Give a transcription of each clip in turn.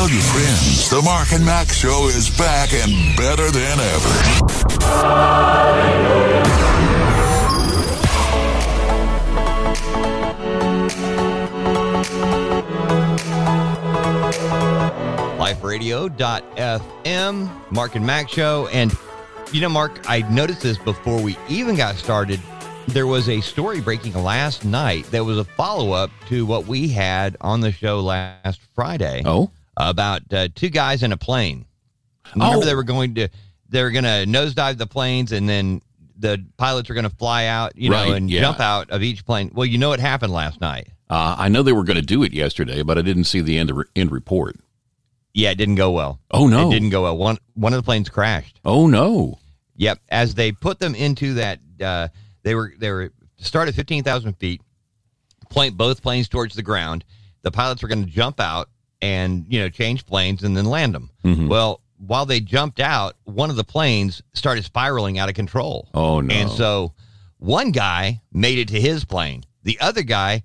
Tell your friends the Mark and Mack Show is back and better than ever. liferadio.fm, Mark and Mack show. And, you know, Mark, I noticed this before we even got started. There was a story breaking last night that was a follow up to what we had on the show last Friday Oh, about uh, two guys in a plane. Remember, Oh. they were going to they were going to nosedive the planes, and then the pilots were going to fly out, you know, and yeah. jump out of each plane. Well, you know what happened last night? uh, I know they were going to do it yesterday, but I didn't see the end end report. Yeah, it didn't go well. Oh no! It didn't go well. One one of the planes crashed. Oh no! Yep. As they put them into that, uh, they were they were start at fifteen thousand feet, point both planes towards the ground. The pilots were going to jump out and you know change planes and then land them. Mhm. Well, while they jumped out, one of the planes started spiraling out of control. Oh no! And so one guy made it to his plane. The other guy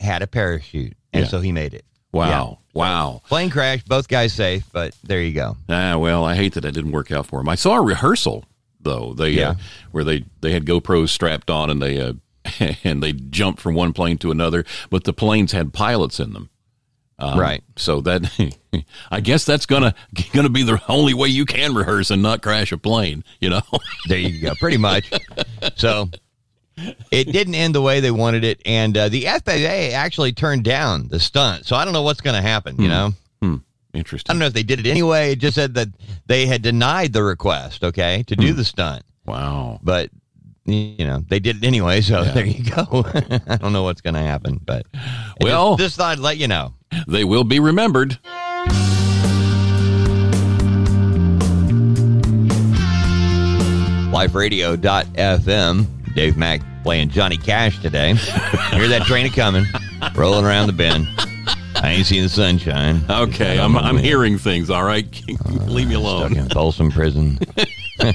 had a parachute, and Yeah. so he made it. wow! Wow! Plane crashed, both guys safe, but there you go. Ah, well, I hate that it didn't work out for him. I saw a rehearsal though. They Yeah. uh, where they they had GoPros strapped on and they uh, and they jumped from one plane to another, but the planes had pilots in them. Um, Right. So that I guess that's gonna gonna be the only way you can rehearse and not crash a plane. You know. There you go, pretty much. so it didn't end the way they wanted it, and uh, the FAA actually turned down the stunt. So I don't know what's going to happen. You know, hmm. Interesting. I don't know if they did it anyway. It just said that they had denied the request, okay, to do the stunt, Wow. but you know they did it anyway. So Yeah. there you go. I don't know what's going to happen, but Well- just, just thought I'd let you know. They will be remembered. liferadio.fm. Dave Mack playing Johnny Cash today. Hear that train a coming, rolling around the bend. I ain't seen the sunshine. Okay, I'm I'm hearing things. All right, leave me uh, alone. Stuck in Folsom Prison. I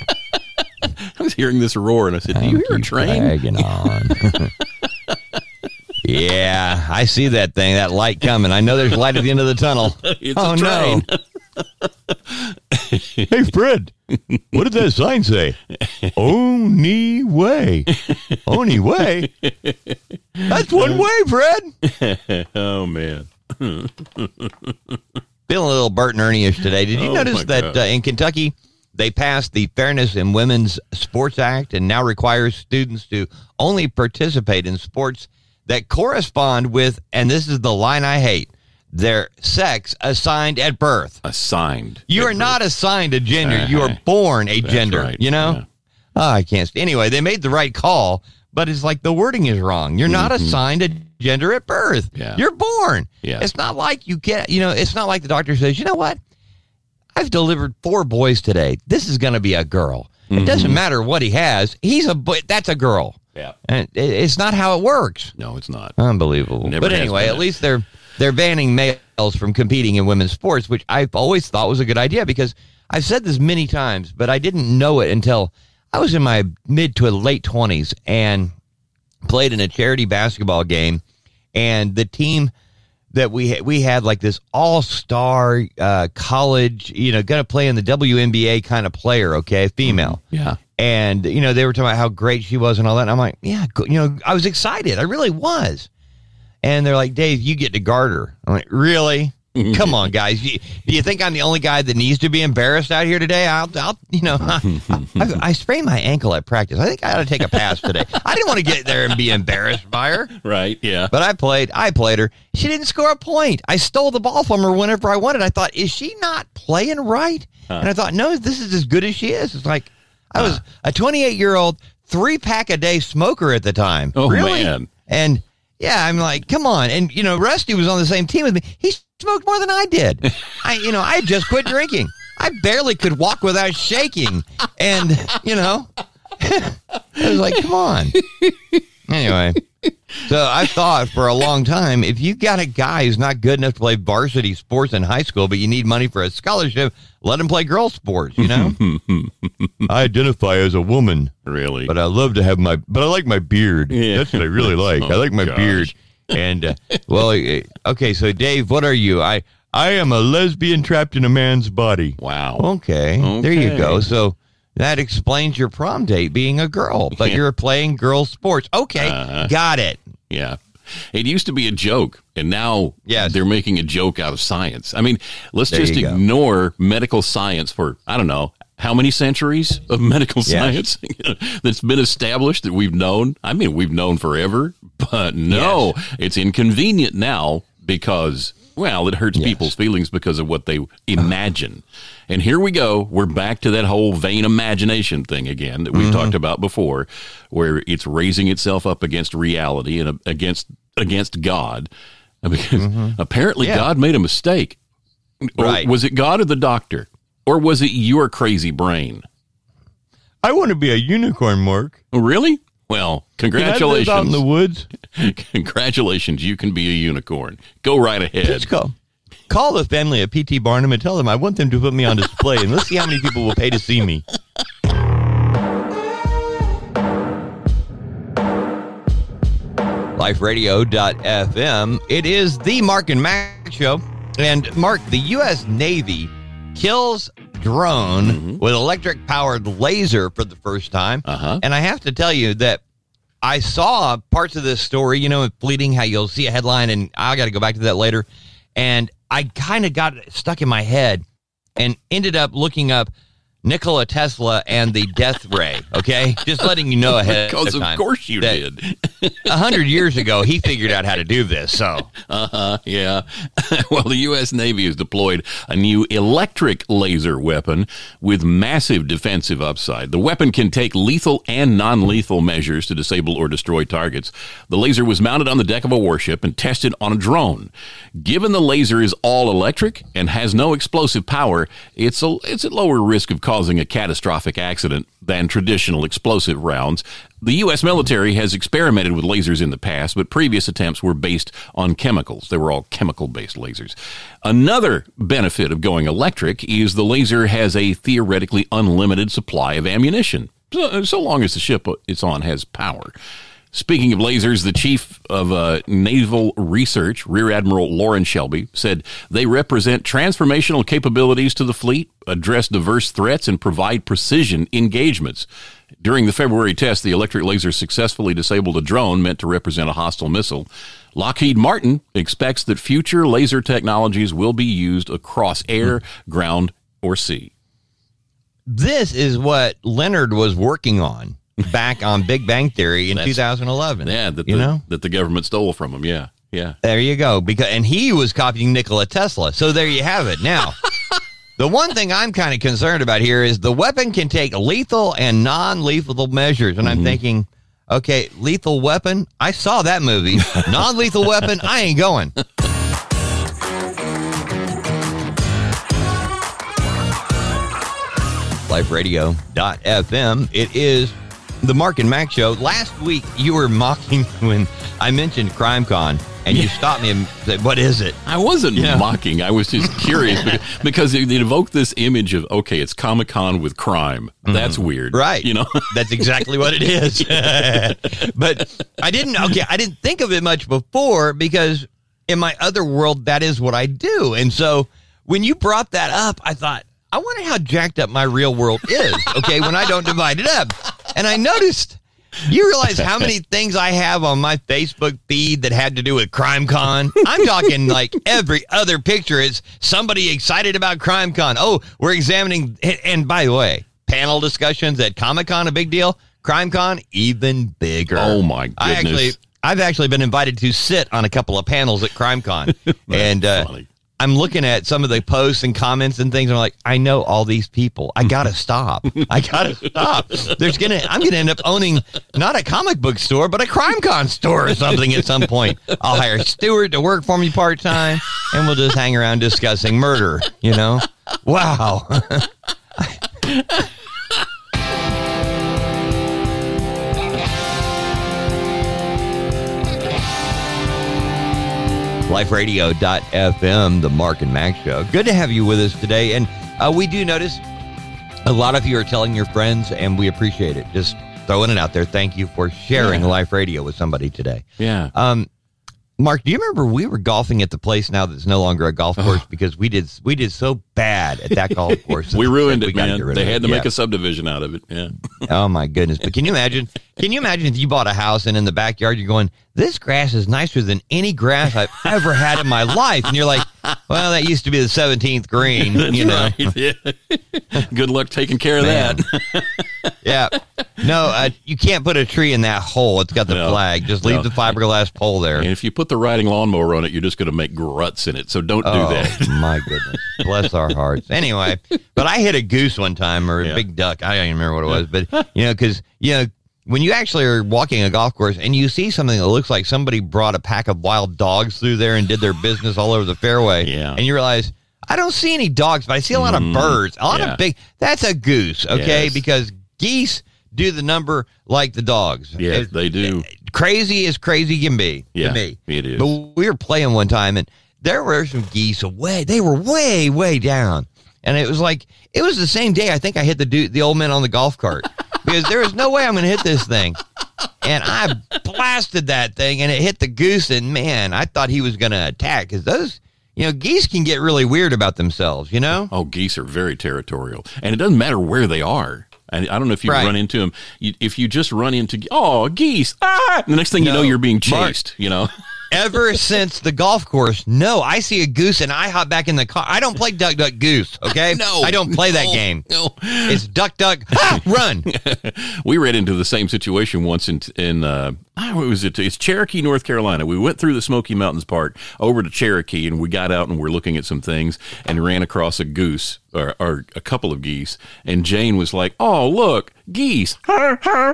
was hearing this roar, and I said, "Do you hear a train?" Dragging on. yeah, I see that thing, that light coming. I know there's light at the end of the tunnel. It's oh a train. no! hey Fred, what did that sign say? Only way. Only way. That's one way, Fred. Oh man. Feeling a little Bert and Ernie-ish today. Did you Oh, notice that uh, in Kentucky they passed the Fairness in Women's Sports Act and now requires students to only participate in sports that correspond with, and this is the line I hate, their sex assigned at birth. Assigned. You are not assigned a gender. You are Uh-huh. born a That's gender. right. You know? Yeah. Oh, I can't. Anyway, they made the right call, but it's like the wording is wrong. You're not assigned a gender at birth. Mm-hmm. Yeah. You're born. Yeah. It's not like you get, you know, it's not like the doctor says, you know what? I've delivered four boys today. This is going to be a girl. It Mm-hmm. doesn't matter what he has. He's a boy. That's a girl. Yeah. And it, it's not how it works. No, it's not. Unbelievable. Never but anyway, at least they're they're banning males from competing in women's sports, which I've always thought was a good idea because I've said this many times, but I didn't know it until I was in my mid to late twenties and played in a charity basketball game, and the team that we had, we had like this all star uh, college, you know, going to play in the WNBA kind of player, okay, female Yeah. and you know they were talking about how great she was and all that. And I'm like, yeah, go- you know, I was excited, I really was. And they're like, Dave, you get to guard her. I'm like, really? Come on, guys. You, do you think I'm the only guy that needs to be embarrassed out here today? I'll, I'll you know, I, I, I sprained my ankle at practice. I think I ought to take a pass today. I didn't want to get there and be embarrassed by her. Right. Yeah. But I played. I played her. She didn't score a point. I stole the ball from her whenever I wanted. I thought, is she not playing right? And I thought, no, this is as good as she is. It's like I was a 28 year old, three pack a day smoker at the time. Oh, really? man. And yeah, I'm like, come on. And you know, Rusty was on the same team with me. He smoked more than I did. I, you know, I just quit drinking. I barely could walk without shaking. And you know, I was like, come on. Anyway, so I thought for a long time, if you got a guy who's not good enough to play varsity sports in high school, but you need money for a scholarship, let him play girl sports. You know, I identify as a woman, Really. but I love to have my, but I like my beard. Yeah. That's what I really like. I like my oh, gosh. beard. And uh, well, okay. So Dave, what are you? I I am a lesbian trapped in a man's body. Wow. Okay, there you go. So that explains your prom date being a girl, but Yeah. you're playing girl sports. Okay, Uh-huh. got it. Yeah. It used to be a joke, and now Yes. they're making a joke out of science. I mean, let's There just you go. ignore medical science for, I don't know, how many centuries of medical Yes. science that's been established that we've known? I mean, we've known forever, but no, it's inconvenient now because, well, it hurts Yes. people's feelings because of what they imagine. And here we go. We're back to that whole vain imagination thing again that we Mm-hmm. talked about before, where it's raising itself up against reality and uh, against against God. Because apparently Mm-hmm. Yeah. God made a mistake. Or Right. was it God or the doctor? Or was it your crazy brain? I want to be a unicorn, Mark. Oh, Really? Well, live out in the woods? congratulations. You can be a unicorn. Go right ahead. Please call. Call the family at PT Barnum and tell them I want them to put me on display, and let's see how many people will pay to see me. LifeRadio.fm. It is the Mark and Mack show. And Mark, the U.S. Navy kills drone with electric powered laser for the first time. Uh-huh. And I have to tell you that I saw parts of this story, you know, in Fleeting, how you'll see a headline, and I got to go back to that later. And I kind of got stuck in my head and ended up looking up Nikola Tesla and the death ray. Okay, just letting you know ahead Because of of course you did. A hundred years ago, he figured out how to do this. So Uh-huh, yeah. well, the U.S. Navy has deployed a new electric laser weapon with massive defensive upside. The weapon can take lethal and non-lethal measures to disable or destroy targets. The laser was mounted on the deck of a warship and tested on a drone. Given the laser is all electric and has no explosive power, it's a, it's at lower risk of causing a catastrophic accident than traditional explosive rounds. The U.S. military has experimented with lasers in the past, but previous attempts were based on chemicals. They were all chemical based lasers. Another benefit of going electric is the laser has a theoretically unlimited supply of ammunition, so, so long as the ship it's on has power. Speaking of lasers, the chief of uh, naval research, Rear Admiral Lorin Selby, said they represent transformational capabilities to the fleet, address diverse threats, and provide precision engagements. During the February test, the electric laser successfully disabled a drone meant to represent a hostile missile. Lockheed Martin expects that future laser technologies will be used across air, ground, or sea. this is what Leonard was working on back on Big Bang Theory in That's- 2011. Yeah, that you know. that the government stole from him. Yeah, yeah. There you go. Because and he was copying Nikola Tesla. So there you have it. Now, the one thing I'm kind of concerned about here is the weapon can take lethal and non-lethal measures, and I'm mm-hmm. thinking, okay, lethal weapon. I saw that movie. non-lethal weapon. I ain't going. LifeRadio.fm. It is the Mark and Mack show. Last week you were mocking when I mentioned CrimeCon, and you stopped me and said, "What is it?" I wasn't Yeah. mocking. I was just curious because, because it, it evoked this image of okay, it's Comic Con with crime. That's weird, Mm-hmm. Right. You know, That's exactly what it is. but I didn't, okay, I didn't think of it much before because in my other world, that is what I do. And so when you brought that up, I thought, I wonder how jacked up my real world is, okay, when I don't divide it up. And I noticed, you realize how many things I have on my Facebook feed that had to do with Crime Con? I'm talking like every other picture is somebody excited about Crime Con. Oh, we're examining, and- by the way, panel discussions at Comic Con, a big deal. Crime Con, even bigger. Oh, my I actually, goodness. I've actually been invited to sit on a couple of panels at CrimeCon, and uh, funny. I'm looking at some of the posts and comments and things. And I'm like, I know all these people. I gotta stop. I gotta stop. There's gonna. I'm gonna end up owning not a comic book store, but a crime con store or something at some point. I'll hire Stuart to work for me part time, and we'll just hang around discussing murder. You know? Wow. liferadio.fm, the Mark and Mack's show. Good to have you with us today. And uh, we do notice a lot of you are telling your friends, and we appreciate it. Just throwing it out there. Thank you for sharing Yeah. Life Radio with somebody today. yeah. Um, Mark, do you remember we were golfing at the place now that's no longer a golf course because we did we did so bad at that golf course. we ruined it, man. They had it. to make a subdivision out of it. Yeah. Oh my goodness! But can you imagine? Can you imagine if you bought a house and in the backyard you're going, "This grass is nicer than any grass I've ever had in my life," and you're like, "Well, that used to be the 17th green," you know? Right. Yeah. Good luck taking care of Man. that. Yeah. No, uh, you can't put a tree in that hole. It's got the No. flag. Just leave No. the fiberglass pole there. And if you put the riding lawnmower on it, you're just going to make gruts in it. So don't do oh that. my goodness! Bless our hearts. Anyway, but I hit a goose one time or a Yeah. big duck. I don't even remember what it was, but you know, because you know. When you actually are walking a golf course and you see something that looks like somebody brought a pack of wild dogs through there and did their business all over the fairway, Yeah. and you realize I don't see any dogs, but I see a lot of mm. birds, a lot yeah. of big. That's a goose, okay? Yes. Because geese do the number like the dogs. Yes, It- they do. crazy as crazy can be Yeah, to me. it is. But we were playing one time and there were some geese away. They were way, way down. And it was like it was the same day I think I hit the dude the old man on the golf cart. because there was no way I'm gonna hit this thing. And I blasted that thing and it hit the goose and man, I thought he was gonna attack because those you know, geese can get really weird about themselves, you know? Oh, geese are very territorial, and it doesn't matter where they are. And I don't know if you Right. run into them. You, if you just run into oh geese, ah, the next thing you know, you're being Mark. chased. You know, Ever since the golf course, no, I see a goose and I hop back in the car. I don't play duck duck goose, okay? No, I don't play that game. no. It's duck duck ah, run. we ran into the same situation once in in uh, ah, what was it? It's Cherokee, North Carolina. We went through the Smoky Mountains Park over to Cherokee, and we got out and we're looking at some things, and ran across a goose or, or a couple of geese, and Jane was like, "Oh, look, geese!"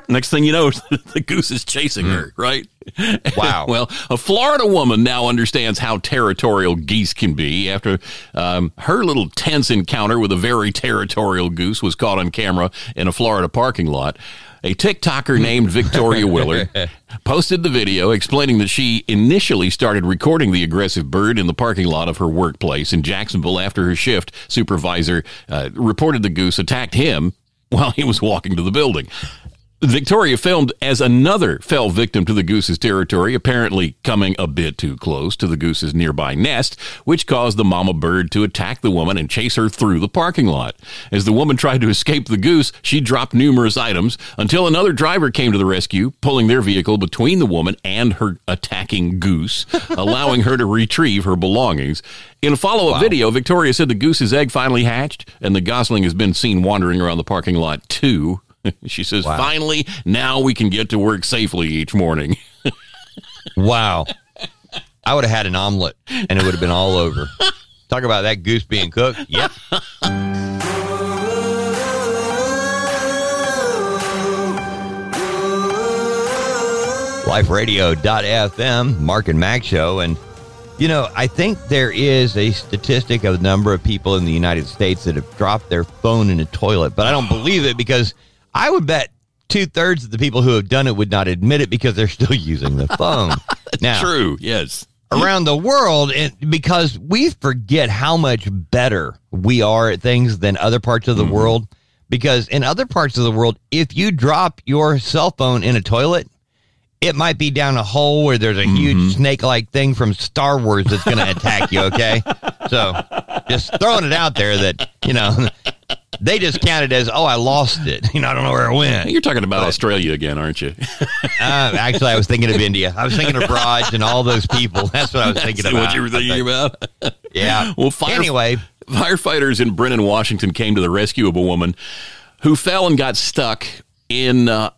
Next thing you know, the goose is chasing her. Right? Wow. well, a Florida woman now understands how territorial geese can be after um, her little tense encounter with a very territorial goose was caught on camera in a Florida parking lot. A TikToker named Victoria Willard posted the video explaining that she initially started recording the aggressive bird in the parking lot of her workplace in Jacksonville after her shift supervisor uh, reported the goose attacked him while he was walking to the building. Victoria filmed as another fell victim to the goose's territory, apparently coming a bit too close to the goose's nearby nest, which caused the mama bird to attack the woman and chase her through the parking lot. As the woman tried to escape the goose, she dropped numerous items until another driver came to the rescue, pulling their vehicle between the woman and her attacking goose, allowing her to retrieve her belongings. In a follow up video, Victoria said the goose's egg finally hatched and the gosling has been seen wandering around the parking lot too. She says, Wow. finally, now we can get to work safely each morning. Wow. I would have had an omelet and it would have been all over. Talk about that goose being cooked. Yep. LifeRadio.fm, Mark and Mack show. And, you know, I think there is a statistic of the number of people in the United States that have dropped their phone in a toilet, but I don't believe it because I would bet two thirds of the people who have done it would not admit it because they're still using the phone. now, True, yes. around the world and because we forget how much better we are at things than other parts of the mm-hmm. world because in other parts of the world if you drop your cell phone in a toilet it might be down a hole where there's a huge mm-hmm. snake-like thing from Star Wars that's going to attack you, okay? So, just throwing it out there that, you know, they just count it as, "Oh, I lost it." You know, I don't know where it went. You're talking about Australia again, aren't you? Uh, actually, I was thinking of India. I was thinking of Raj and all those people. That's what I was thinking Is about. what you were thinking about? Yeah. Well, fire- anyway, Firefighters in Brinnon, Washington came to the rescue of a woman who fell and got stuck in uh,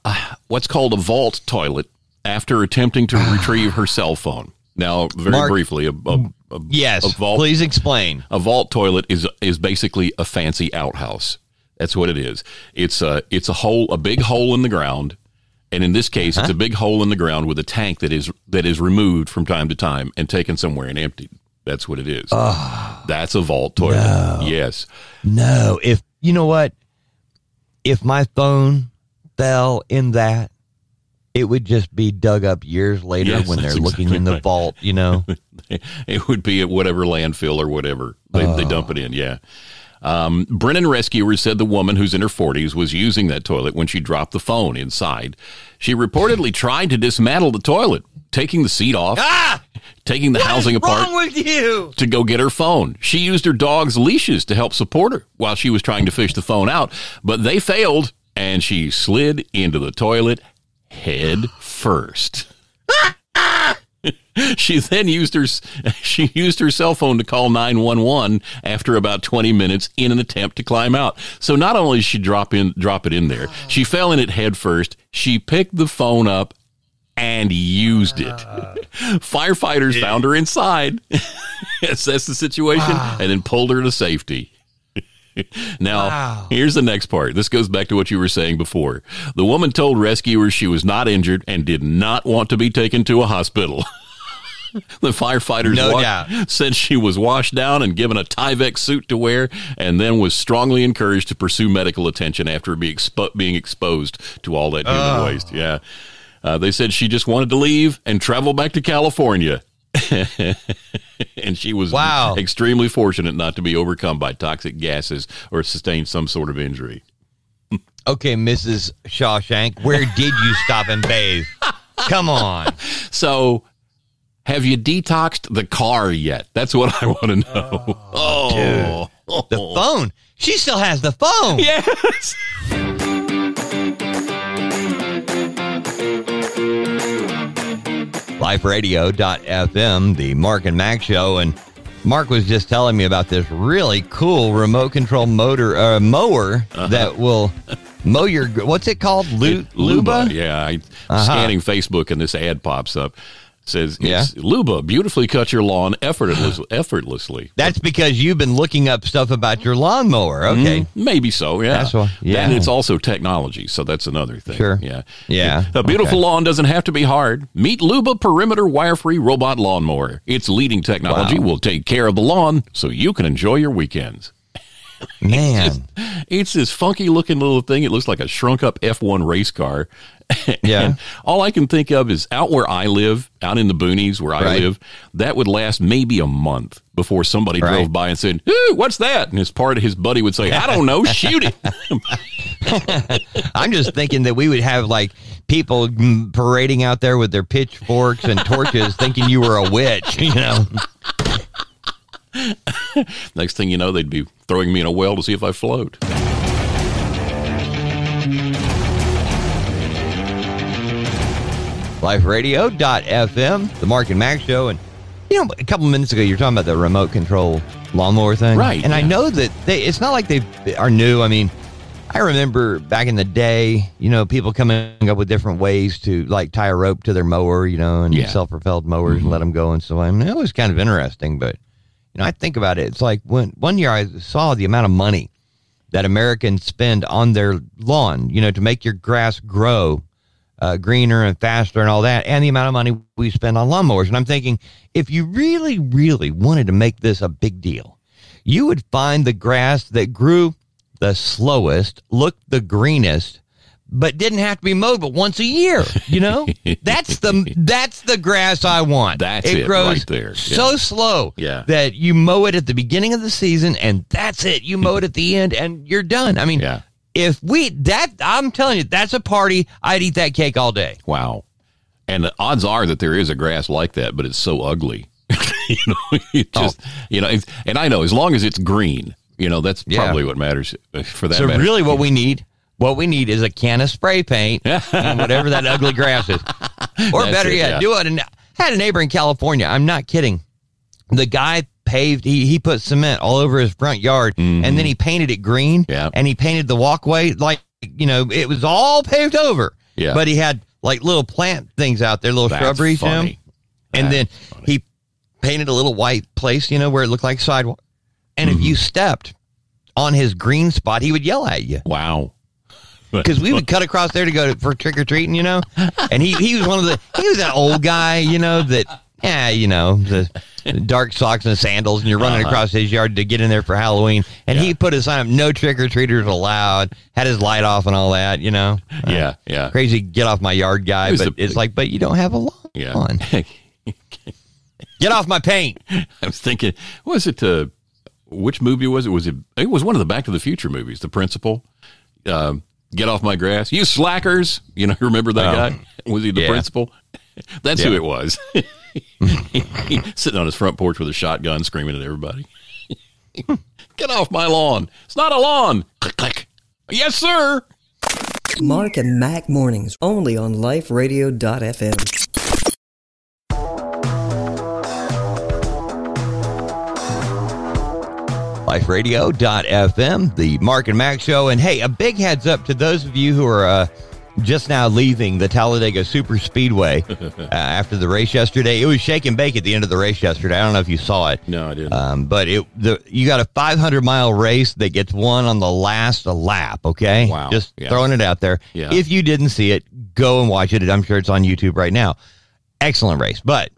what's called a vault toilet after attempting to retrieve her cell phone. Now, very Mark- briefly, a, a, a, yes. a vault Please explain. a vault toilet is is basically a fancy outhouse. That's what it is. It's a it's a hole, a big hole in the ground, and in this case, it's a uh-huh. big hole in the ground with a tank that is that is removed from time to time and taken somewhere and emptied. That's what it is. That's a vault toilet. Yes. No, if you know what, if my phone fell in that, it would just be dug up years later Yes, when they're looking exactly in the right. vault. You know, It would be at whatever landfill or whatever they, they dump it in. Yeah. Um, Brinnon rescuers said the woman who's in her 40s was using that toilet when she dropped the phone inside. She reportedly tried to dismantle the toilet taking the seat off, Ah! taking the What housing apart to go get her phone. She used her dog's leashes to help support her while she was trying to fish the phone out, but they failed and she slid into the toilet head first. she then used her she used her cell phone to call 911 after about 20 minutes in an attempt to climb out. So not only did she drop in drop it in there, she fell in it head first. She picked the phone up and used it. Firefighters found her inside, assessed the situation, and then pulled her to safety. now, Wow. here's the next part. This goes back to what you were saying before. The woman told rescuers she was not injured and did not want to be taken to a hospital. the firefighters No wa- doubt. said she was washed down and given a Tyvek suit to wear, and then was strongly encouraged to pursue medical attention after be expo- being exposed to all that human waste. Yeah. Uh, they said she just wanted to leave and travel back to California. and she was Wow. extremely fortunate not to be overcome by toxic gases or sustain some sort of injury. Okay, Mrs. Shawshank, where did you stop and bathe? Come on. So, have you detoxed the car yet? That's what I want to know. Oh, The phone. She still has the phone. yes. liferadio.fm, the Mark and Mack show. And Mark was just telling me about this really cool remote control motor uh, mower Uh-huh. that will mow your what's it called? Lu- Luba. Luba? Yeah, I Uh-huh. scanning Facebook and this ad pops up. Says Yeah. Luba beautifully cut your lawn effortless, effortlessly. That's because you've been looking up stuff about your lawnmower. Mm, okay. Maybe so, yeah. That's why- yeah. And it's also technology, so that's another thing. Sure. Yeah. Yeah, A beautiful okay. lawn doesn't have to be hard. Meet Luba Perimeter Wire-Free Robot Lawnmower. Its leading technology Wow. will take care of the lawn so you can enjoy your weekends. Man. It's this funky looking little thing. It looks like a shrunk up F1 race car. Yeah. And all I can think of is out where I live, out in the boonies where I Right. live, that would last maybe a month before somebody Right. drove by and said, Ooh, what's that? And his part of his buddy would say, I don't know, shoot it. I'm just thinking that we would have like people parading out there with their pitchforks and torches thinking you were a witch, you know. Next thing you know, they'd be throwing me in a well to see if I float. liferadio.fm, the Mark and Mack's show. And, you know, a couple minutes ago, you're talking about the remote control lawnmower thing. Right, And I know that they, it's not like they are new. I mean, I remember back in the day, you know, people coming up with different ways to like tie a rope to their mower, you know, and Yeah. Mm-hmm. self propelled mowers and let them go and so on. I mean, it was kind of interesting. But, you know, I think about it. It's like when one year I saw the amount of money that Americans spend on their lawn, you know, to make your grass grow uh, greener and faster and all that, and the amount of money we spend on lawnmowers. And I'm thinking, if you really, really wanted to make this a big deal, you would find the grass that grew the slowest, looked the greenest, but didn't have to be mowed but once a year. You know, that's the that's the grass I want. That's it it grows right there. so slow Yeah. that you mow it at the beginning of the season, and that's it. You mow it at the end, and you're done. I mean, Yeah. if we that I'm telling you, that's a party. I'd eat that cake all day. Wow. And the odds are that there is a grass like that, but it's so ugly. you know, it oh. just, you know, and I know as long as it's green, you know, that's Yeah. probably what matters for that So matter. really, what we need, what we need, is a can of spray paint and whatever that ugly grass is, or That's better it, yet, yeah. do it. And I had a neighbor in California. I'm not kidding. The guy paved. He he put cement all over his front yard, and then he painted it green. Mm-hmm. Yeah. And he painted the walkway like you know it was all paved over. Yeah. But he had like little plant things out there, little That's shrubberies. funny. And then funny. he painted a little white place, you know, where it looked like sidewalk. And if Mm-hmm. you stepped on his green spot, he would yell at you Wow. Because we would cut across there to go to, for trick or treating, you know. And he he was one of the he was that old guy, you know, that yeah, you know, the dark socks and sandals, and you're running Uh-huh. across his yard to get in there for Halloween. And he put a sign up, no trick or treaters allowed, had his light off and all that, you know. Yeah. Yeah. Crazy get off my yard guy, was but the- it's like, but you don't have a lawn. Yeah. Get off my paint. I was thinking, was it, uh, which movie was it? Was it, it was one of the Back to the Future movies, The Principal. Um, Get off my grass. You slackers. You know, remember that Oh. guy? Was he the Yeah. principal? That's Yeah. who it was. Sitting on his front porch with a shotgun, screaming at everybody. Get off my lawn! It's not a lawn. Click click. Yes, sir. Mark and Mack mornings only on liferadio.fm. liferadio.fm, the Mark and Mack's show. And hey, a big heads up to those of you who are uh, just now leaving the Talladega Super Speedway uh, after the race yesterday. It was shake and bake at the end of the race yesterday. I don't know if you saw it. No, I didn't. Um, but it the you got a 500 mile race that gets won on the last lap. Okay, Wow. just Yeah. throwing it out there. Yeah. If you didn't see it, go and watch it. I'm sure it's on YouTube right now. Excellent race, but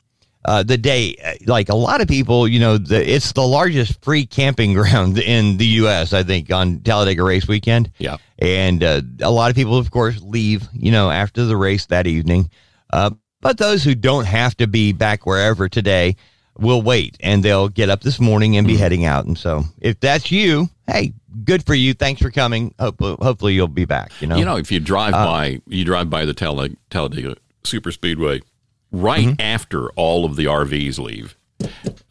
uh, the day, like a lot of people, you know, the, it's the largest free camping ground in the U.S. I think on Talladega Race Weekend. Yeah. and uh, a lot of people, of course, leave, you know, after the race that evening. Uh, but those who don't have to be back wherever today will wait, and they'll get up this morning and be Mm-hmm. heading out. And so, if that's you, hey, good for you. Thanks for coming. Hopefully, hopefully you'll be back. You know, You know, if you drive Uh, by, you drive by the Talladega Super Speedway right Mm-hmm. after all of the RVs leave,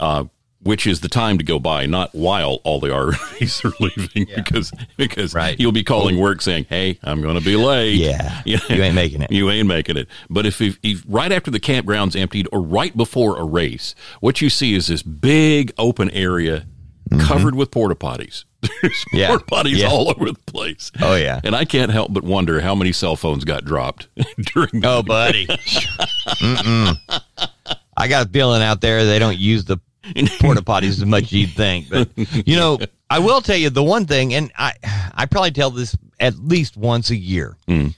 uh, which is the time to go by, not while all the RVs are leaving, because because Right. you'll be calling work saying, "Hey, I'm going to be late." Yeah. You ain't making it. You ain't making it. But if, if, if right after the campground's emptied or right before a race, what you see is this big open area covered with porta potties. There's. Yeah. porta potties Yeah. all over the place. Oh, yeah. And I can't help but wonder how many cell phones got dropped during the Oh, buddy. I got a feeling out there they don't use the porta potties as much as you'd think. But you know, I will tell you the one thing, and I I probably tell this at least once a year.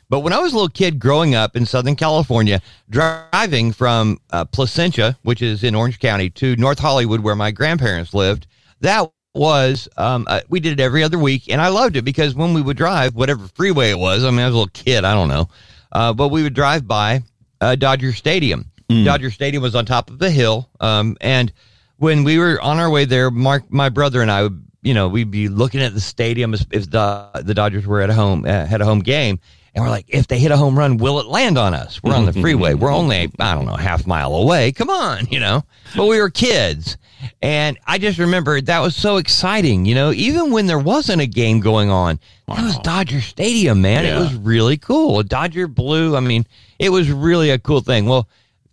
But when I was a little kid growing up in Southern California, driving from uh, Placentia, which is in Orange County, to North Hollywood, where my grandparents lived, that was um, uh, we did it every other week, and I loved it because when we would drive, whatever freeway it was, I mean, I was a little kid, I don't know, uh, but we would drive by uh, Dodger Stadium. Dodger Stadium was on top of the hill, um, and when we were on our way there, Mark, my brother, and I would, you know, we'd be looking at the stadium if, if the the Dodgers were at home uh, had a home game, and we're like, if they hit a home run, will it land on us? We're on the freeway. We're only I don't know half mile away. Come on, you know. But we were kids, and I just remember that was so exciting. You know, even when there wasn't a game going on, that was Dodger Stadium, man. It was really cool. Dodger blue. I mean, it was really a cool thing. Well,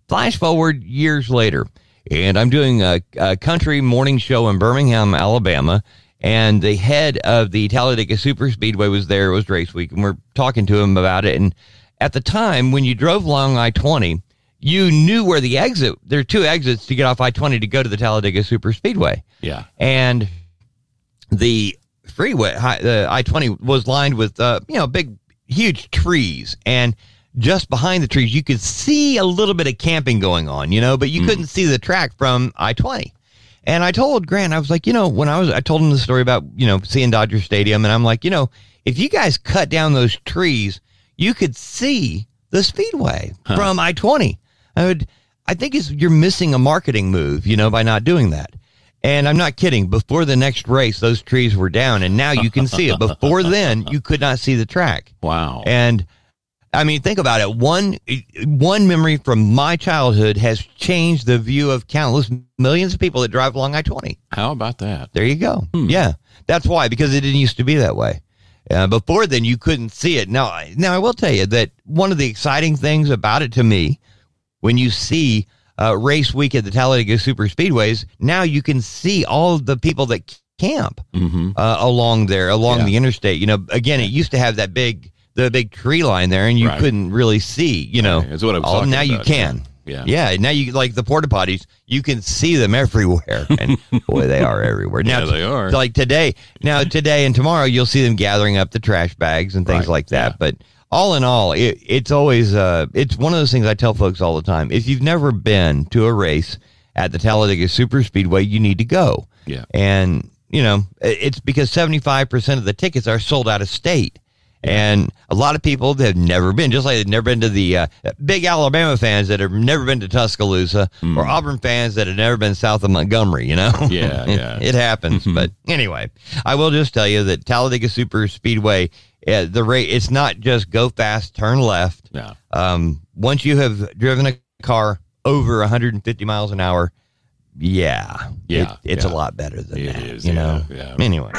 flash forward years later, and I'm doing a, a country morning show in Birmingham, Alabama, and the head of the Talladega Super Speedway was there. It was race week, and we're talking to him about it. And at the time, when you drove along I 20, you knew where the exit. There are two exits to get off I 20 to go to the Talladega Super Speedway Yeah. and the freeway, the I twenty was lined with uh, you know big, huge trees, and just behind the trees you could see a little bit of camping going on, you know, but you couldn't see the track from I twenty. And I told Grant, I was like, you know, when I was, I told him the story about you know seeing Dodger Stadium, and I'm like, you know, if you guys cut down those trees, you could see the speedway from I twenty. I would, I think it's you're missing a marketing move, you know, by not doing that. And I'm not kidding. Before the next race, those trees were down, and now you can see it. Before then, you could not see the track. Wow. And I mean, think about it. One one memory from my childhood has changed the view of countless millions of people that drive along I-20. How about that? There you go. Yeah, that's why because it didn't used to be that way. Uh, before then, you couldn't see it. Now, I- now I will tell you that one of the exciting things about it to me, when you see uh, race week at the Talladega Super Speedways, now you can see all the people that camp Mm-hmm. uh, along there, along Yeah. the interstate. You know, again, it used to have that big, the big tree line there, and you Right. couldn't really see. You know, Right, that's what I was all- now you can. yeah. yeah. Now you like the porta potties, you can see them everywhere, and boy, they are everywhere. Now Yeah, they are. Like today, now today and tomorrow, you'll see them gathering up the trash bags and things Right, like that. yeah. But all in all, it, it's always uh, it's one of those things I tell folks all the time. If you've never been to a race at the Talladega Super Speedway, you need to go. Yeah. And, you know, it's because 75% of the tickets are sold out of state. And a lot of people that have never been, just like they've never been to the uh, big Alabama fans that have never been to Tuscaloosa, or Auburn fans that have never been south of Montgomery, you know? Yeah, yeah. It happens. but anyway, I will just tell you that Talladega Super Speedway, uh, the rate, it's not just go fast, turn left. Yeah. Um, once you have driven a car over 150 miles an hour, yeah, Yeah, it, it's yeah. a lot better than It that. is, you yeah, know. yeah. Anyway.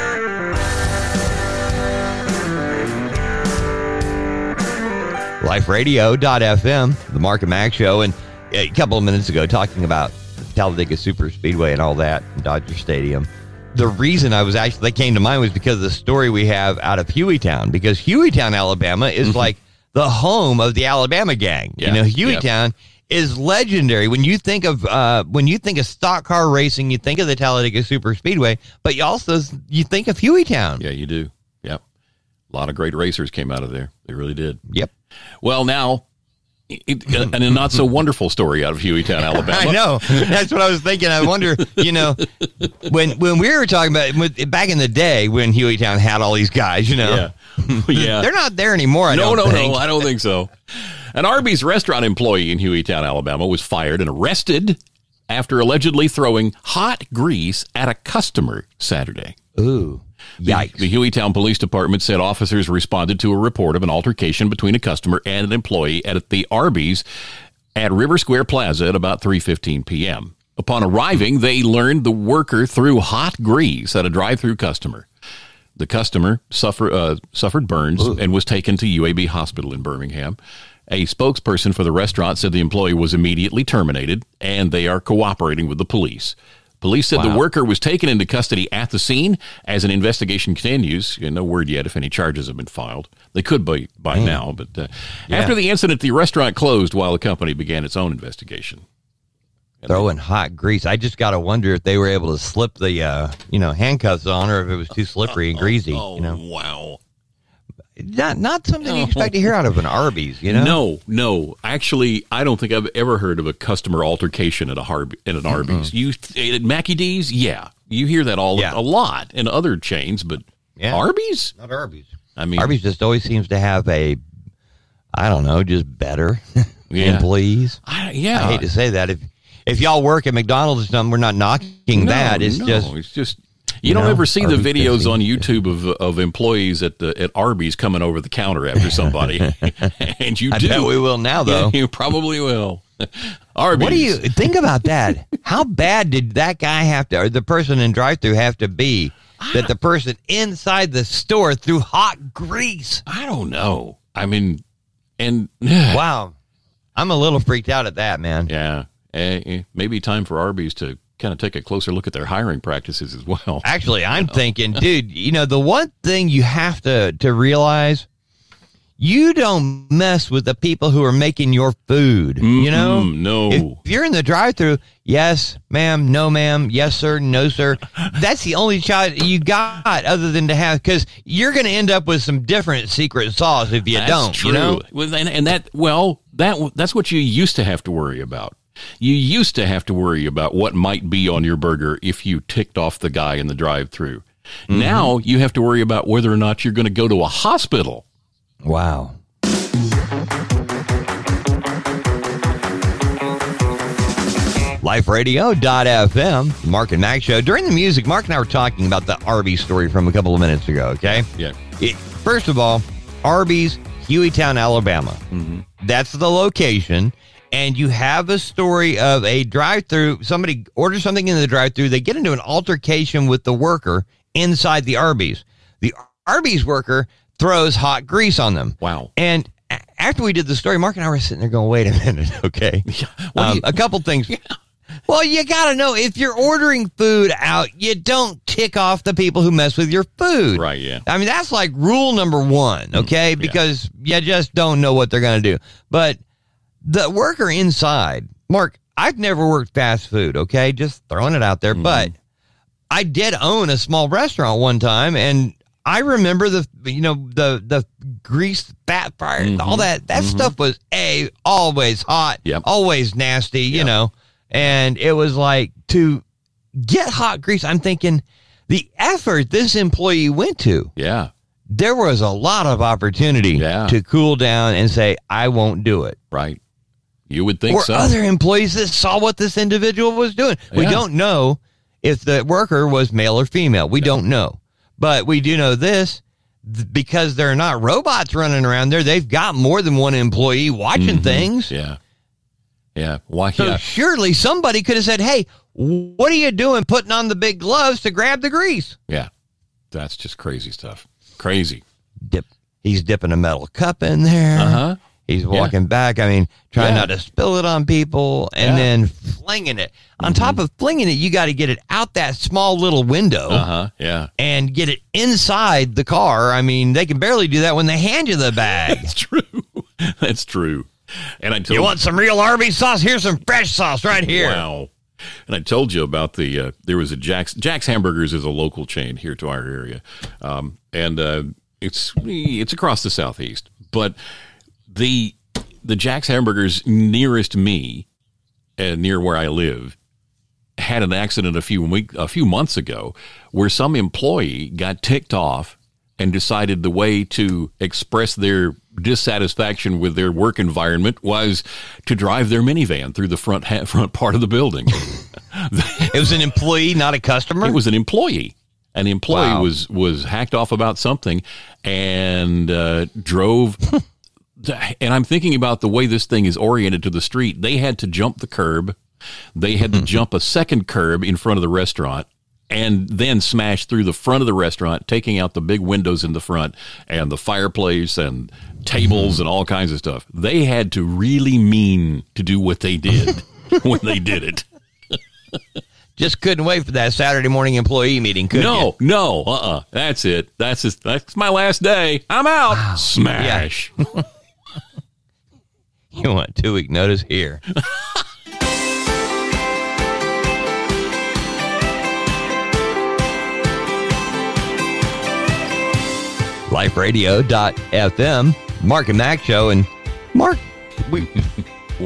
LifeRadio.fm, the Mark and Mack's show, and a couple of minutes ago talking about Talladega Super Speedway and all that, and Dodger Stadium. The reason I was actually that came to mind was because of the story we have out of Hueytown, because Hueytown, Alabama, is like the home of the Alabama gang. Mm-hmm. Yeah, You know. Hueytown is legendary. When you think of uh, when you think of stock car racing, you think of the Talladega Super Speedway, but you also you think of Hueytown. Yeah, you do. Yep. A lot of great racers came out of there. They really did. Yep. Well, now, it, and a not so wonderful story out of Hueytown, Alabama. I know. That's what I was thinking. I wonder, you know, when when we were talking about with- back in the day when Hueytown had all these guys, you know, Yeah. yeah. they're not there anymore. I no, don't no, think. no. I don't think so. An Arby's restaurant employee in Hueytown, Alabama, was fired and arrested after allegedly throwing hot grease at a customer Saturday. Ooh, The, yikes! the Hueytown Police Department said officers responded to a report of an altercation between a customer and an employee at the Arby's at River Square Plaza at about 3:15 p.m. Upon arriving, they learned the worker threw hot grease at a drive-through customer. The customer suffer, uh, suffered burns and was taken to UAB Hospital in Birmingham. A spokesperson for the restaurant said the employee was immediately terminated and they are cooperating with the police. Police said the worker was taken into custody at the scene as an investigation continues. No word yet if any charges have been filed. They could be by now, but uh, after the incident, the restaurant closed while the company began its own investigation. Throwing hot grease. I just got to wonder if they were able to slip the uh, you know handcuffs on, or if it was too slippery and greasy. you know, Oh, wow. Not not something you expect to hear out of an Arby's. You know, No, no. Actually, I don't think I've ever heard of a customer altercation at a Harb at an Arby's. You at Mackie D's, yeah, you hear that all Yeah. a lot in other chains, but Yeah. Arby's. not Arby's. I mean, Arby's just always seems to have a, I don't know, just better Yeah. employees. I, yeah. I hate to say that. If if y'all work at McDonald's, or something, we're not knocking No, that. It's no, just it's just you, you don't know, ever see the videos fixing- on YouTube of of employees at the at Arby's coming over the counter after somebody, and you I do. bet we will now, Yeah, though. you probably will. Arby's. What do you think about that? How bad did that guy have to, or the person in drive-through have to be, that the person inside the store threw hot grease? I don't know. I mean, and Wow, I'm a little freaked out at that, man. yeah, eh, eh, maybe time for Arby's to kind of take a closer look at their hiring practices as well. Actually, I'm thinking, dude, you know, the one thing you have to to realize, you don't mess with the people who are making your food. You know, no. If you're in the drive-through, yes, ma'am, no, ma'am, yes, sir, no, sir. That's the only shot you got other than to have because you're going to end up with some different secret sauce if you That's don't. true. You know, Well, and, and that well, that that's what you used to have to worry about. You used to have to worry about what might be on your burger if you ticked off the guy in the drive-through. Mm-hmm. Now you have to worry about whether or not you're going to go to a hospital. wow. LifeRadio.fm, Mark and Mack's show. During the music, Mark and I were talking about the Arby's story from a couple of minutes ago. Okay. Yeah. It, first of all, Arby's, Hueytown, Alabama. That's the location. And you have a story of a drive through. Somebody orders something in the drive through. They get into an altercation with the worker inside the Arby's. The Arby's worker throws hot grease on them. Wow. And after we did the story, Mark and I were sitting there going, wait a minute, okay? Do Um, you- a couple things. Well, you got to know if you're ordering food out, you don't tick off the people who mess with your food. Right, yeah. I mean, that's like rule number one, okay? Because you just don't know what they're going to do. But the worker inside, Mark, I've never worked fast food, okay? Just throwing it out there. Mm-hmm. But I did own a small restaurant one time and I remember the you know the the grease fat fire all mm-hmm. that that mm-hmm. stuff was a always hot Yep. always nasty you know and it was like to get hot grease I'm thinking the effort this employee went to Yeah. there was a lot of opportunity Yeah. to cool down and say I won't do it Right. You would think or so. other employees that saw what this individual was doing. We don't know if the worker was male or female. We don't know. But we do know this th- because they're not robots running around there. They've got more than one employee watching things. yeah. Yeah. Why? So yeah. surely somebody could have said, "Hey, what are you doing putting on the big gloves to grab the grease?" Yeah. That's just crazy stuff. Crazy. Dip. He's dipping a metal cup in there. Uh huh. He's walking back. I mean, trying Yeah. not to spill it on people, and Yeah. Mm-hmm. then flinging it. On top of flinging it, you got to get it out that small little window Uh huh. Yeah. and get it inside the car. I mean, they can barely do that when they hand you the bag. That's true. That's true. And I told you want some real Arby's sauce? Here's some fresh sauce right here. Wow. And I told you about the uh, there was a Jack's Jack's Hamburgers is a local chain here to our area, um, and uh, it's it's across the southeast. But the the Jack's Hamburgers nearest me, uh, near where I live, had an accident a few week a few months ago where some employee got ticked off and decided the way to express their dissatisfaction with their work environment was to drive their minivan through the front ha- front part of the building. It was an employee, not a customer. it was an employee. An employee Wow. was was hacked off about something and uh, drove. And I'm thinking about the way this thing is oriented to the street. They had to jump the curb. They had to jump a second curb in front of the restaurant and then smash through the front of the restaurant, taking out the big windows in the front and the fireplace and tables and all kinds of stuff. They had to really mean to do what they did when they did it. Just couldn't wait for that Saturday morning employee meeting. Could No, no, uh, uh That's it. That's just, that's my last day. I'm out. Smash. you? you want two week notice here? LifeRadio.fm, Mark and Mack show, and Mark, we?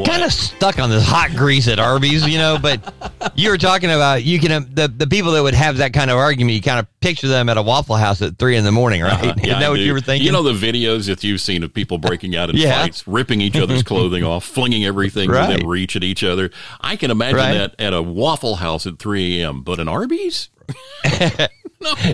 Kind of stuck on this hot grease at Arby's, you know. But you were talking about you can the the people that would have that kind of argument. You kind of picture them at a Waffle House at three in the morning, right? Uh, yeah, Isn't that I what do. you were thinking? You know the videos that you've seen of people breaking out in Yeah. fights, ripping each other's clothing off, flinging everything Right. within reach at each other. I can imagine Right. that at a Waffle House at 3 a.m., but an Arby's?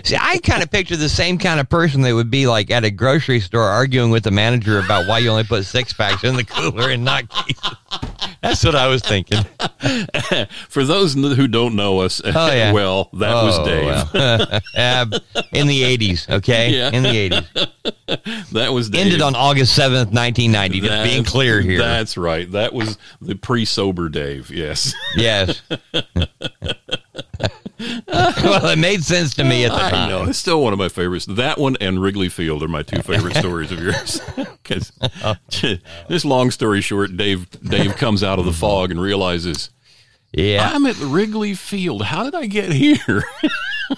See, I kind of picture the same kind of person that would be like at a grocery store arguing with the manager about why you only put six packs in the cooler and not cases. That's what I was thinking. For those who don't know us, Oh, yeah. well, that was Oh, Dave. well. Uh, in the 80s, okay? Yeah. In the 80s. That was Dave. Ended on August 7th, 1990. Just being clear here. That's right. That was the pre-sober Dave. Yes. Yes. well, it made sense to me at the I time. know. It's still one of my favorites. That one and Wrigley Field are my two favorite stories of yours. Because this long story short, Dave Dave comes out of the fog and realizes Yeah. I'm at Wrigley Field. How did I get here?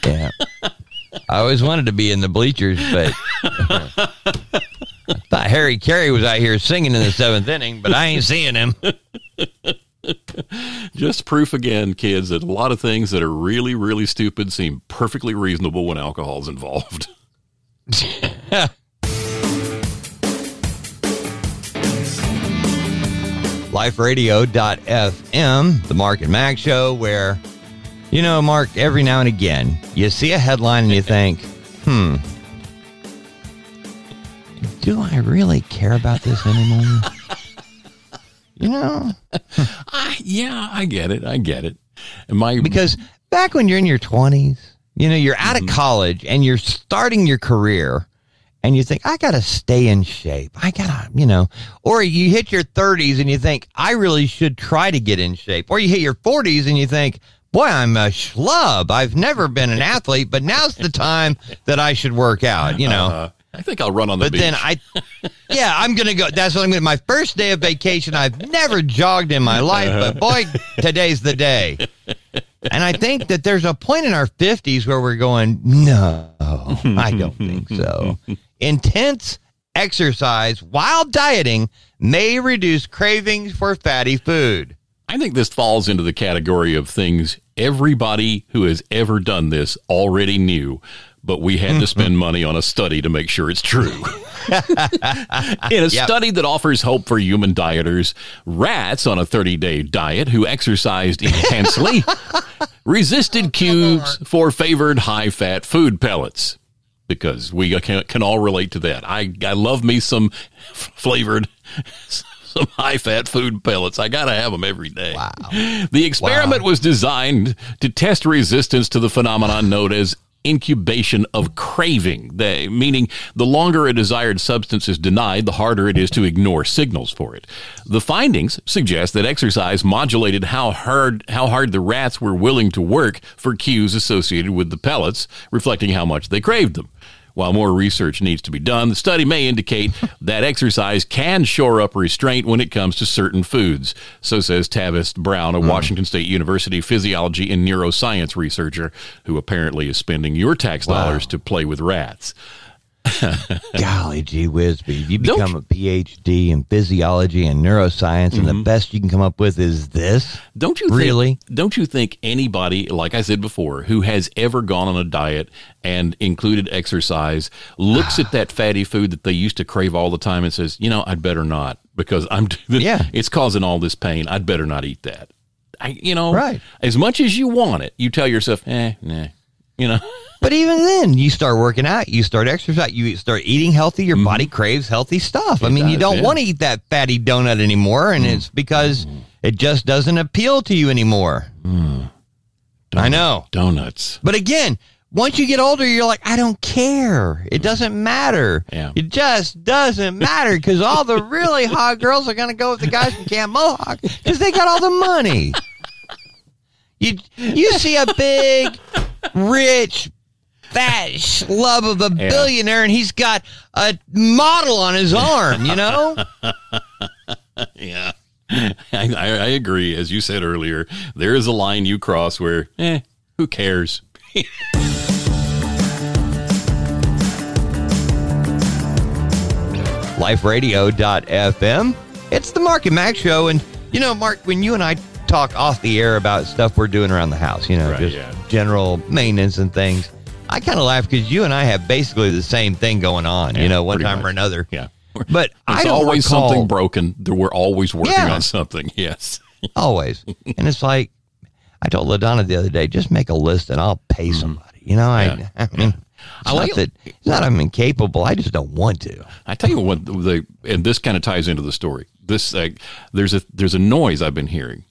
Yeah. I always wanted to be in the bleachers, but I thought Harry Caray was out here singing in the seventh inning, but I ain't seeing him. Just proof again, kids, that a lot of things that are really, really stupid seem perfectly reasonable when alcohol's involved. LifeRadio.fm, the Mark and Mack show, where, you know, Mark, every now and again, you see a headline and you think, hmm, do I really care about this anymore? You know? I, yeah, I get it. I get it. And my Because back when you're in your 20s, you know, you're out of college and you're starting your career and you think, I got to stay in shape. I got to, you know, or you hit your 30s and you think, I really should try to get in shape. Or you hit your 40s and you think, boy, I'm a schlub. I've never been an athlete, but now's the time that I should work out, you know. uh, I think I'll run on the But beach. then I, yeah, I'm gonna go. That's what I'm gonna. My first day of vacation. I've never jogged in my life, but uh-huh. boy, today's the day. And I think that there's a point in our 50s where we're going, no, I don't think so. Intense exercise while dieting may reduce cravings for fatty food. I think this falls into the category of things everybody who has ever done this already knew, but we had to spend money on a study to make sure it's true. In a Yep. study that offers hope for human dieters, rats on a 30 day diet who exercised intensely resisted cues for favored high fat food pellets. Because we can, can all relate to that. I, I love me some f- flavored some high fat food pellets. I got to have them every day. Wow. The experiment was designed to test resistance to the phenomenon known as incubation of craving, the, meaning the longer a desired substance is denied, the harder it is to ignore signals for it. The findings suggest that exercise modulated how hard how hard the rats were willing to work for cues associated with the pellets, reflecting how much they craved them. While more research needs to be done, the study may indicate that exercise can shore up restraint when it comes to certain foods. So says Travis Brown, a hmm. Washington State University physiology and neuroscience researcher who apparently is spending your tax dollars to play with rats. Golly gee whiz, but you become a PhD in physiology and neuroscience, and the best you can come up with is this. Don't you Really? Think, don't you think anybody, like I said before, who has ever gone on a diet and included exercise, looks at that fatty food that they used to crave all the time and says, "You know, I'd better not because I'm Yeah. it's causing all this pain. I'd better not eat that." I, you know, Right. As much as you want it, you tell yourself, "Eh, nah," you know. But even then, you start working out, you start exercise, you start eating healthy. Your mm-hmm. body craves healthy stuff. I mean, you don't yeah. want to eat that fatty donut anymore, and it's mm-hmm. because mm-hmm. it just doesn't appeal to you anymore. Mm. I know. Donuts. But again, once you get older, you're like, I don't care. It mm. doesn't matter. Yeah. It just doesn't matter because all the really hot girls are going to go with the guys from Camp Mohawk because they got all the money. You you see a big, rich, fat schlub of a Yeah. billionaire, and he's got a model on his arm. You know, Yeah. I, I, I agree. As you said earlier, there is a line you cross where, eh, who cares? liferadio.fm. It's the Mark and Mack's show. And, you know, Mark, when you and I talk off the air about stuff we're doing around the house, you know, Right, just yeah. general maintenance and things, I kind of laugh because you and I have basically the same thing going on, Yeah, you know, one time much. or another. Yeah. But I always recall- something broken. We're always working Yeah. on something. Yes. Always. and it's like, I told LaDonna the other day, just make a list and I'll pay somebody. You know, I, Mm-hmm. I mean, I like- like that. It's not I'm incapable. I just don't want to. I tell you what, the and this kind of ties into the story. This uh, there's a there's a noise I've been hearing,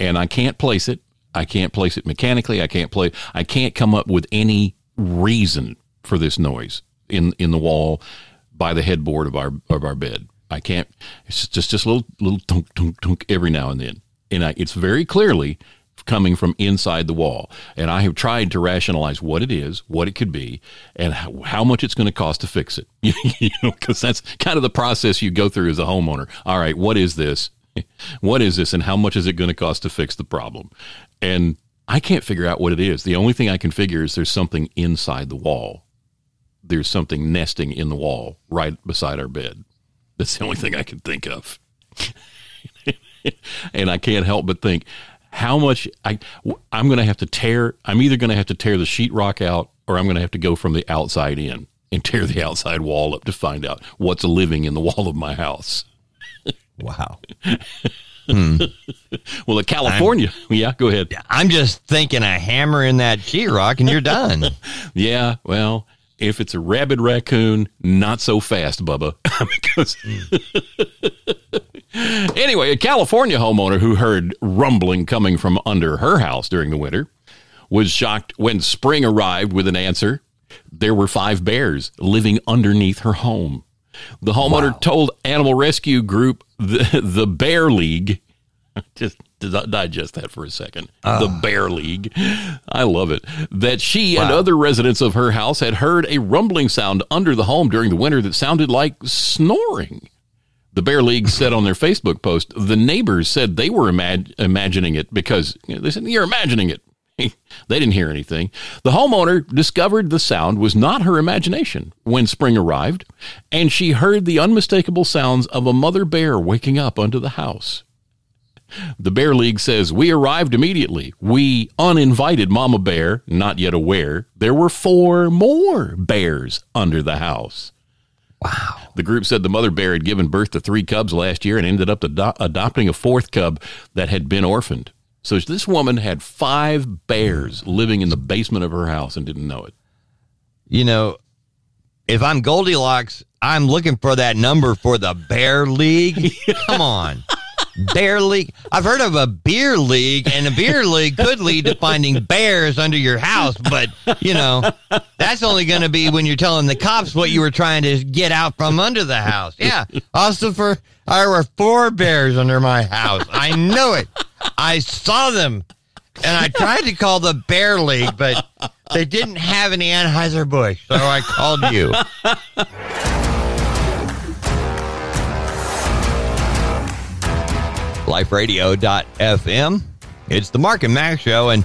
and I can't place it. I can't place it mechanically. I can't play. I can't come up with any reason for this noise in in the wall by the headboard of our of our bed. I can't. It's just just little little tunk tunk tunk every now and then, and I, it's very clearly coming from inside the wall. And I have tried to rationalize what it is, what it could be, and how, how much it's going to cost to fix it. you know, because that's kind of the process you go through as a homeowner. All right, what is this? What is this, and how much is it going to cost to fix the problem? And I can't figure out what it is. The only thing I can figure is there's something inside the wall. There's something nesting in the wall right beside our bed. That's the only thing I can think of. and I can't help but think how much I I'm going to have to tear. I'm either going to have to tear the sheetrock out, or I'm going to have to go from the outside in and tear the outside wall up to find out what's living in the wall of my house. Wow. Hmm. Well, in California, yeah, go ahead. I'm just thinking a hammer in that sheetrock and you're done. Yeah, well, if it's a rabid raccoon, not so fast, Bubba. because anyway, a California homeowner who heard rumbling coming from under her house during the winter was shocked when spring arrived with an answer. There were five bears living underneath her home. The homeowner told animal rescue group the, the Bear League just digest that for a second. the ah. Bear League. I love it. That she and other residents of her house had heard a rumbling sound under the home during the winter that sounded like snoring. The Bear League said on their Facebook post, the neighbors said they were imag- imagining it because you know, they said, You're imagining it. they didn't hear anything. The homeowner discovered the sound was not her imagination when spring arrived, and she heard the unmistakable sounds of a mother bear waking up under the house. The Bear League says we arrived immediately. We uninvited Mama Bear, not yet aware there were four more bears under the house. Wow. The group said the mother bear had given birth to three cubs last year and ended up ado- adopting a fourth cub that had been orphaned. So this woman had five bears living in the basement of her house and didn't know it. You know, if I'm Goldilocks, I'm looking for that number for the Bear League. Come on. Bear League. I've heard of a beer league, and a beer league could lead to finding bears under your house, but you know, that's only going to be when you're telling the cops what you were trying to get out from under the house. Yeah. Also, for there were four bears under my house. I know it. I saw them, and I tried to call the Bear League, but they didn't have any Anheuser Busch, so I called you. liferadio.fm. It's the Mark and Mack's show. And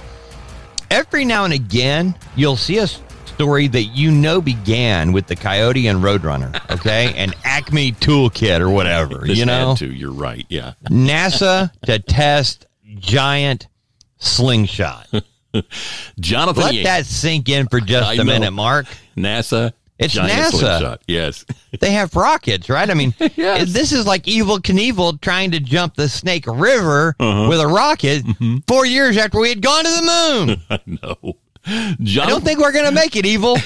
every now and again, you'll see a story that you know began with the Coyote and Roadrunner, okay? and Acme Toolkit or whatever, This you know? to. You're right. Yeah. NASA to test giant slingshot. Jonathan Let that sink in for just I a know. minute, Mark. NASA. It's NASA. slingshot. Yes. They have rockets, right? I mean, Yes. this is like Evel Knievel trying to jump the Snake River Uh-huh. with a rocket Mm-hmm. four years after we had gone to the moon. no. I Jonathan, I don't think we're going to make it, Evel.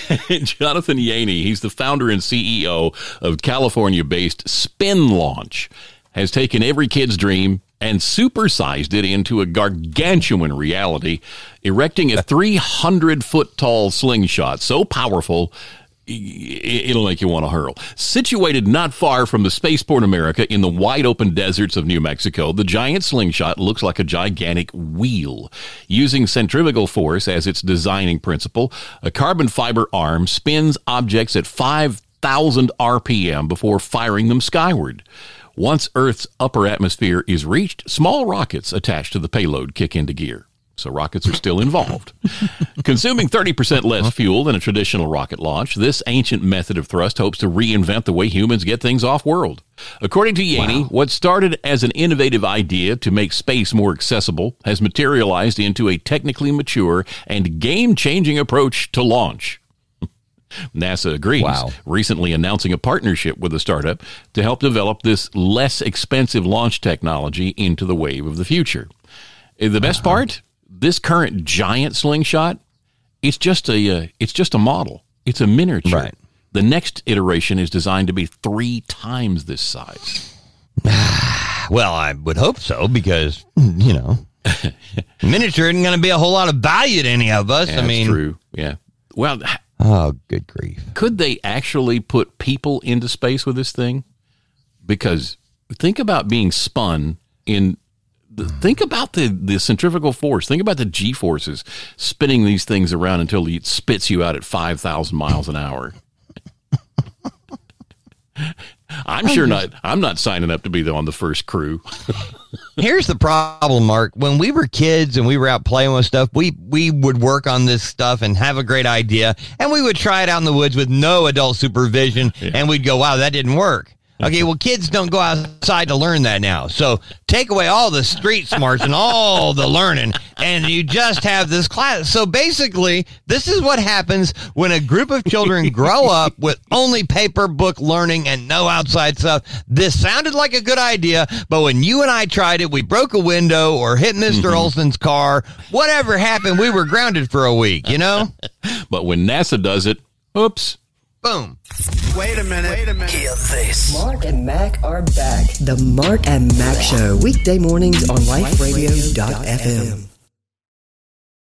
Jonathan Yaney, he's the founder and CEO of California based SpinLaunch, has taken every kid's dream and supersized it into a gargantuan reality, erecting a 300 foot tall slingshot so powerful. It'll make you want to hurl. Situated not far from the Spaceport America in the wide open deserts of New Mexico, the giant slingshot looks like a gigantic wheel. Using centrifugal force as its designing principle, a carbon fiber arm spins objects at 5,000 RPM before firing them skyward. Once Earth's upper atmosphere is reached, small rockets attached to the payload kick into gear. So rockets are still involved. Consuming 30% less fuel than a traditional rocket launch, this ancient method of thrust hopes to reinvent the way humans get things off world. According to Yaney, what started as an innovative idea to make space more accessible has materialized into a technically mature and game-changing approach to launch. NASA agrees, Wow. recently announcing a partnership with a startup to help develop this less expensive launch technology into the wave of the future. Uh, The best part, this current giant slingshot, it's just a uh, it's just a model. It's a miniature. Right. The next iteration is designed to be 3 times this size. well, I would hope so because, you know, miniature isn't going to be a whole lot of value to any of us. I That's mean, true. Yeah. Well, oh, good grief. could they actually put people into space with this thing? Because think about being spun in. Think about the, the centrifugal force. Think about the g forces spinning these things around until it spits you out at 5,000 miles an hour. I'm sure not. I'm not signing up to be on the first crew. Here's the problem, Mark. When we were kids and we were out playing with stuff, we we would work on this stuff and have a great idea, and we would try it out in the woods with no adult supervision, and we'd go, "Wow, that didn't work." Okay, well, kids don't go outside to learn that now. So take away all the street smarts and all the learning, and you just have this class. So basically, this is what happens when a group of children grow up with only paper book learning and no outside stuff. This sounded like a good idea, but when you and I tried it, we broke a window or hit mister mm-hmm. Olson's car. Whatever happened, we were grounded for a week, you know? But when NASA does it, oops. Boom. Wait a minute. Wait a minute. Hear this. Mark and Mack are back. The Mark and Mack Show, weekday mornings on liferadio.fm.